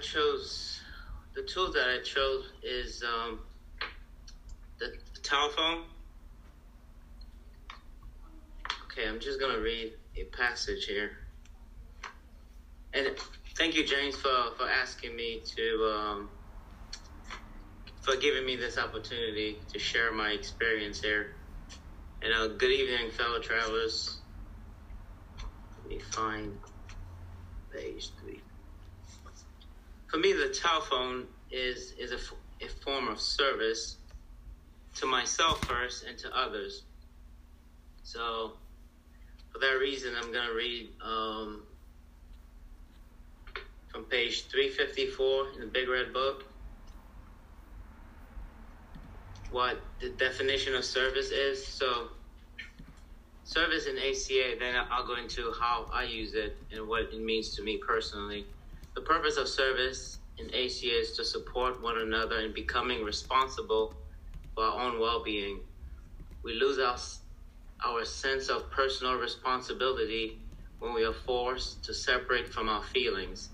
chose the tool that I chose is um, the telephone. Okay, I'm just gonna read a passage here. And thank you, James, for, for asking me to, um, for giving me this opportunity to share my experience here. And uh, good evening, fellow travelers. Let me find page. For me, the telephone is is a, a form of service to myself first and to others. So, for that reason, I'm going to read um, from page 354 in the Big Red Book what the definition of service is. So, service in ACA, then I'll go into how I use it and what it means to me personally. The purpose of service in ACA is to support one another in becoming responsible for our own well being. We lose our, our sense of personal responsibility when we are forced to separate from our feelings.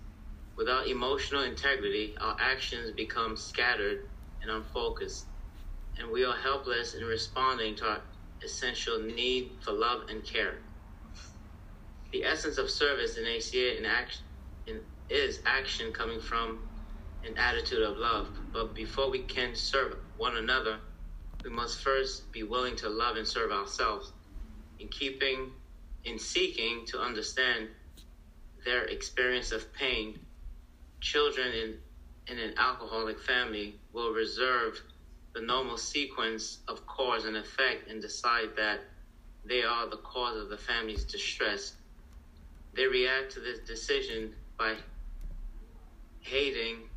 Without emotional integrity, our actions become scattered and unfocused, and we are helpless in responding to our essential need for love and care. The essence of service in ACA in action, is action coming from an attitude of love. But before we can serve one another, we must first be willing to love and serve ourselves. In keeping, in seeking to understand their experience of pain, children in, in an alcoholic family will reserve the normal sequence of cause and effect and decide that they are the cause of the family's distress. They react to this decision by hating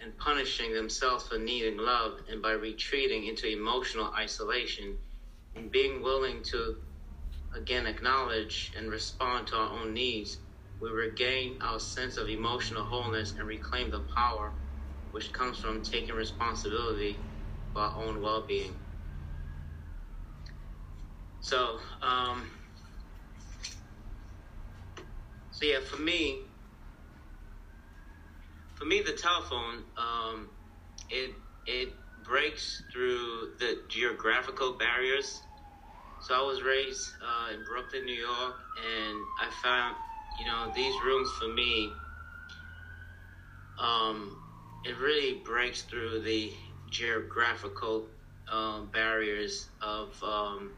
and punishing themselves for needing love and by retreating into emotional isolation and being willing to again acknowledge and respond to our own needs we regain our sense of emotional wholeness and reclaim the power which comes from taking responsibility for our own well being. So, um, so yeah, for me, for me, the telephone, um, it it breaks through the geographical barriers. So I was raised uh, in Brooklyn, New York, and I found you know, these rooms for me, um, it really breaks through the geographical um, barriers of um,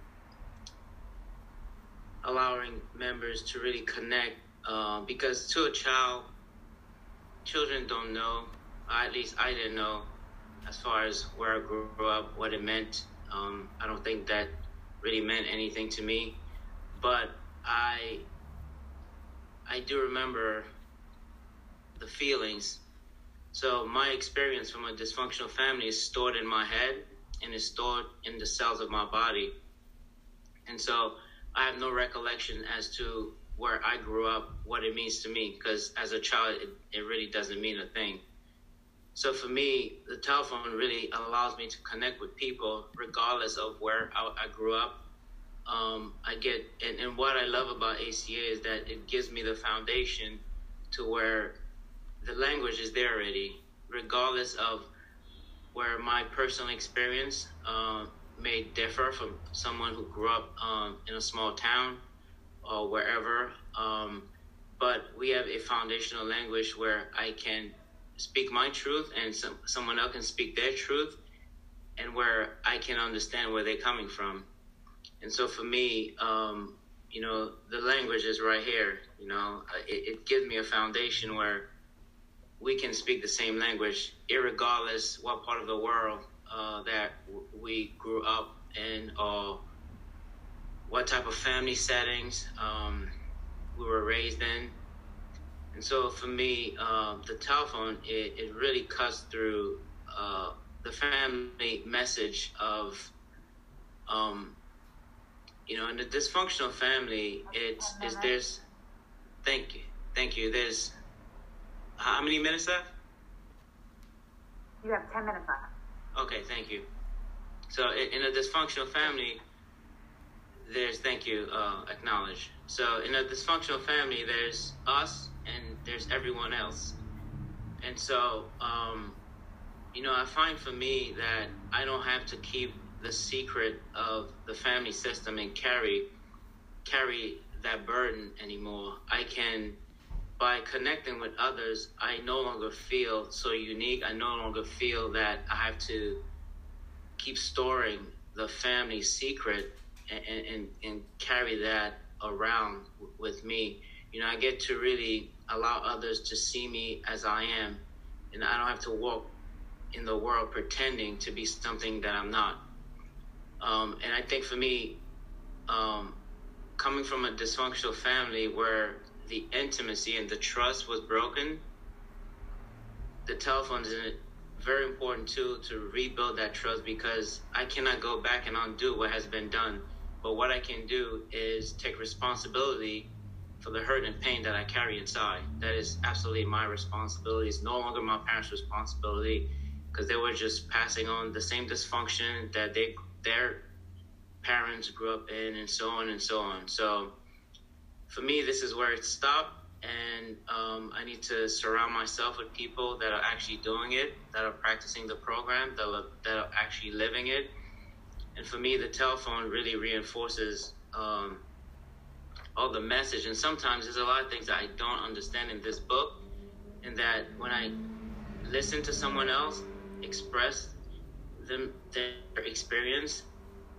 allowing members to really connect. Uh, because to a child, children don't know, at least I didn't know, as far as where I grew up, what it meant. Um, I don't think that really meant anything to me. But I I do remember the feelings. So my experience from a dysfunctional family is stored in my head and is stored in the cells of my body. And so I have no recollection as to where I grew up, what it means to me, because as a child, it, it really doesn't mean a thing. So for me, the telephone really allows me to connect with people regardless of where I, I grew up um, I get and, and what I love about ACA is that it gives me the foundation to where the language is there already, regardless of where my personal experience uh, may differ from someone who grew up um, in a small town or wherever. Um, but we have a foundational language where I can speak my truth and some, someone else can speak their truth, and where I can understand where they're coming from. And so for me, um, you know, the language is right here. You know, it, it gives me a foundation where we can speak the same language, regardless what part of the world uh, that we grew up in or what type of family settings um, we were raised in. And so for me, uh, the telephone, it, it really cuts through uh, the family message of um, you know, in a dysfunctional family, it's is there's thank you, thank you. There's how many minutes left? You have ten minutes left. Okay, thank you. So in a dysfunctional family, there's thank you uh, acknowledge. So in a dysfunctional family, there's us and there's everyone else, and so um, you know I find for me that I don't have to keep the secret of the family system and carry carry that burden anymore. I can by connecting with others, I no longer feel so unique. I no longer feel that I have to keep storing the family secret and, and, and carry that around with me. You know, I get to really allow others to see me as I am, and I don't have to walk in the world pretending to be something that I'm not. Um, and I think for me, um, coming from a dysfunctional family where the intimacy and the trust was broken, the telephone is very important too to rebuild that trust because I cannot go back and undo what has been done. But what I can do is take responsibility for the hurt and pain that I carry inside. That is absolutely my responsibility. It's no longer my parents' responsibility because they were just passing on the same dysfunction that they their parents grew up in, and so on and so on. So for me, this is where it stopped and um, I need to surround myself with people that are actually doing it, that are practicing the program, that that are actually living it. And for me, the telephone really reinforces um, all the message. And sometimes there's a lot of things I don't understand in this book, and that when I listen to someone else express them their experience,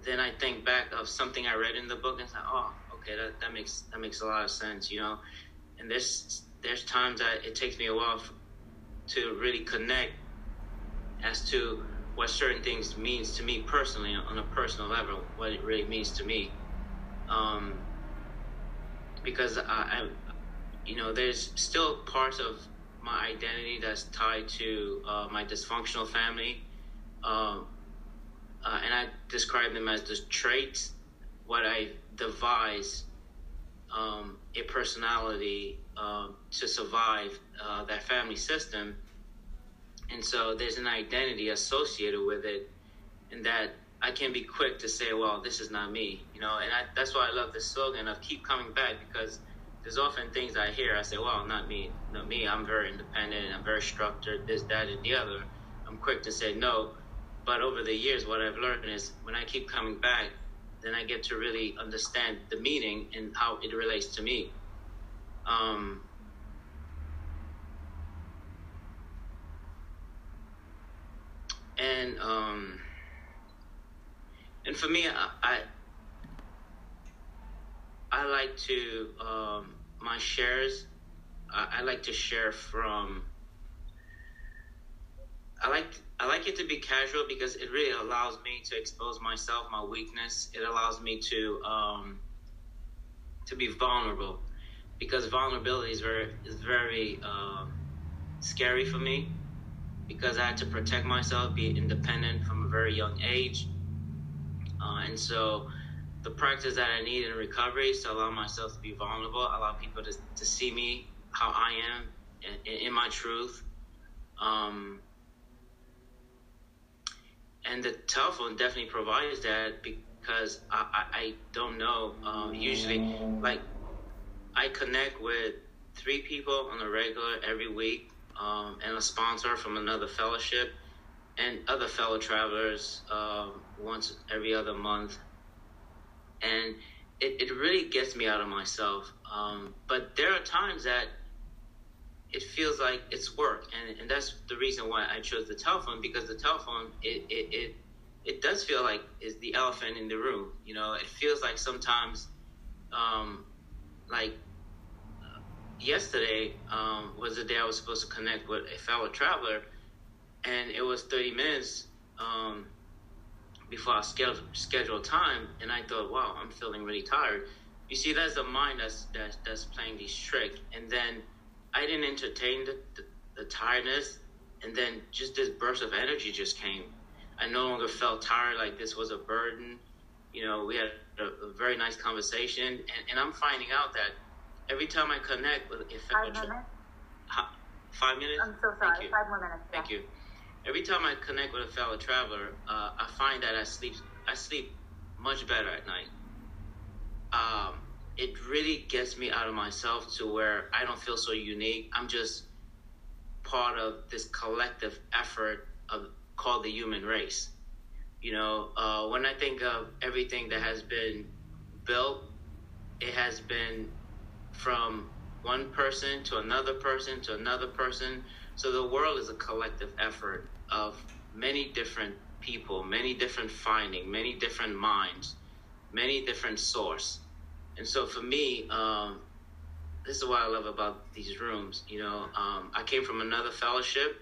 then I think back of something I read in the book and say, oh, okay, that, that makes that makes a lot of sense, you know and there's there's times that it takes me a while to really connect as to what certain things means to me personally on a personal level, what it really means to me. Um, because I, I, you know, there's still parts of my identity that's tied to uh, my dysfunctional family, um, uh, and I describe them as the traits, what I devise um, a personality um, to survive uh, that family system. And so there's an identity associated with it, and that I can be quick to say, well, this is not me, you know, and I, that's why I love this slogan of keep coming back because there's often things I hear, I say, well, not me, not me, I'm very independent, and I'm very structured, this, that, and the other. I'm quick to say no, but over the years, what I've learned is when I keep coming back, then I get to really understand the meaning and how it relates to me. Um, and um, and for me, I I, I like to um, my shares. I, I like to share from. I like I like it to be casual because it really allows me to expose myself, my weakness. It allows me to um, to be vulnerable because vulnerability is very is very um, scary for me because I had to protect myself, be independent from a very young age, uh, and so the practice that I need in recovery is to allow myself to be vulnerable, allow people to, to see me how I am in, in my truth. Um, and the telephone definitely provides that because I, I, I don't know. Uh, usually, like, I connect with three people on a regular every week um, and a sponsor from another fellowship and other fellow travelers uh, once every other month. And it, it really gets me out of myself. Um, but there are times that it feels like it's work, and, and that's the reason why I chose the telephone because the telephone it, it it it does feel like is the elephant in the room. You know, it feels like sometimes, um, like yesterday um, was the day I was supposed to connect with a fellow traveler, and it was thirty minutes um, before I scheduled scheduled time, and I thought, wow, I'm feeling really tired. You see, that's the mind that's that's, that's playing these tricks, and then I didn't entertain the, the, the tiredness, and then just this burst of energy just came. I no longer felt tired like this was a burden. You know, we had a, a very nice conversation, and, and, I'm finding out that every time I connect with if five minutes. five minutes. I'm so sorry. Five more minutes. Thank you. Every time I connect with a fellow traveler, uh, I find that I sleep I sleep much better at night. um, it really gets me out of myself to where I don't feel so unique. I'm just part of this collective effort of called the human race. You know, uh, when I think of everything that has been built, it has been from one person to another person to another person. So the world is a collective effort of many different people, many different finding, many different minds, many different source. And so for me, um, this is what I love about these rooms. You know, um, I came from another fellowship,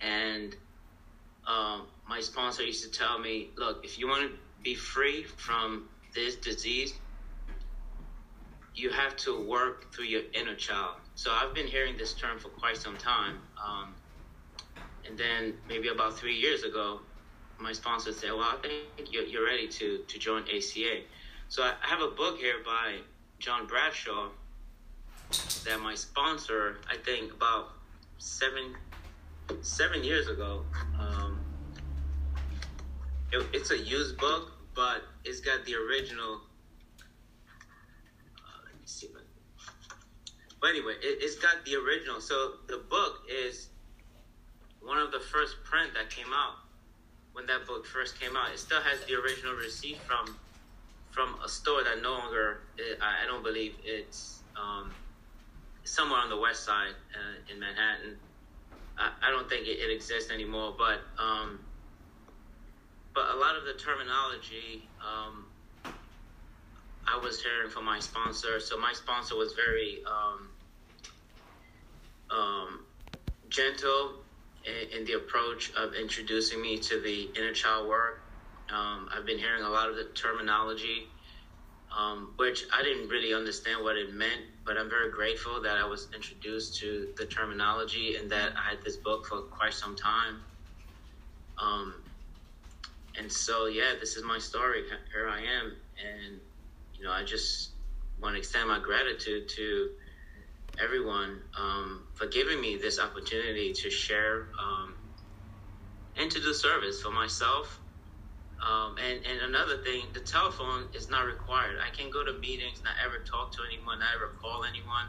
and um, my sponsor used to tell me, "Look, if you want to be free from this disease, you have to work through your inner child." So I've been hearing this term for quite some time. Um, and then maybe about three years ago, my sponsor said, "Well, I think you're, you're ready to to join ACA." So I have a book here by John Bradshaw that my sponsor, I think about seven seven years ago. Um, it, it's a used book, but it's got the original. But anyway, it, it's got the original. So the book is one of the first print that came out when that book first came out. It still has the original receipt from from a store that no longer. I don't believe it's um, somewhere on the west side uh, in Manhattan. I, I don't think it, it, exists anymore, but um, but a lot of the terminology um, I was hearing from my sponsor. So my sponsor was very um, um, gentle in, in, the approach of introducing me to the inner child work. Um, I've been hearing a lot of the terminology, um, which I didn't really understand what it meant, but I'm very grateful that I was introduced to the terminology and that I had this book for quite some time. Um, and so, yeah, this is my story. Here I am, and you know, I just want to extend my gratitude to everyone um, for giving me this opportunity to share um, and to do service for myself. Um, and, and another thing, the telephone is not required. I can go to meetings, not ever talk to anyone, not ever call anyone.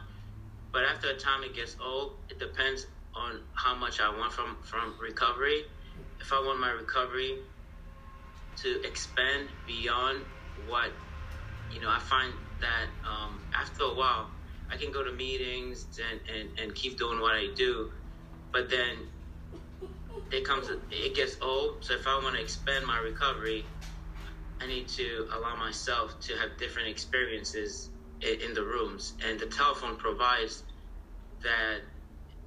But after a time, it gets old. It depends on how much I want from, from recovery. If I want my recovery to expand beyond what, you know, I find that um, after a while, I can go to meetings and, and, and keep doing what I do, but then it comes it gets old. So if I want to expand my recovery, I need to allow myself to have different experiences in, in the rooms, and the telephone provides that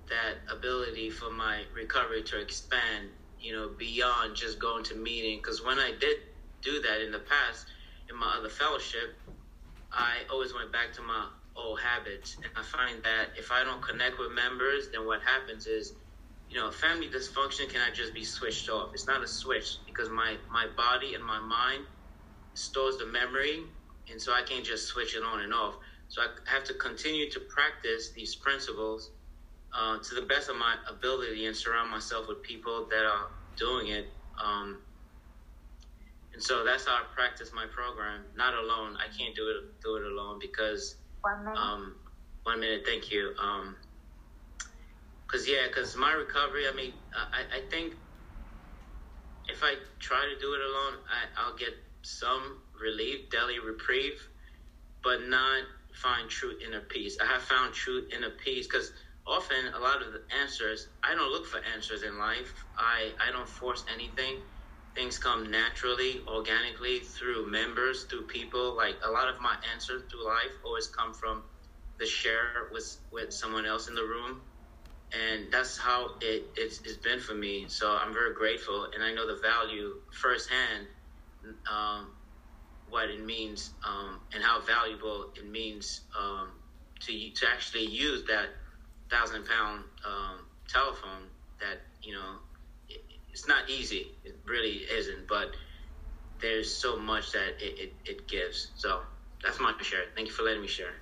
that ability for my recovery to expand. You know, beyond just going to meeting. Because when I did do that in the past, in my other fellowship, I always went back to my old habits. And I find that if I don't connect with members, then what happens is, you know, family dysfunction cannot just be switched off. It's not a switch because my, my body and my mind stores the memory. And so I can't just switch it on and off. So I have to continue to practice these principles uh, to the best of my ability and surround myself with people that are doing it. Um, and so that's how I practice my program. Not alone. I can't do it do it alone because one minute. Um, one minute, thank you. Um, cause yeah, cause my recovery. I mean, I, I think if I try to do it alone, I, I'll get some relief, daily reprieve, but not find true inner peace. I have found true inner peace because often a lot of the answers I don't look for answers in life. I I don't force anything things come naturally, organically through members, through people. Like a lot of my answers through life always come from the share with with someone else in the room, and that's how it it's, it's been for me. So I'm very grateful, and I know the value firsthand. Um, what it means um, and how valuable it means um, to to actually use that thousand pound um, telephone that you know it's not easy. It really isn't, but there's so much that it, it, it gives. So that's my share. Thank you for letting me share.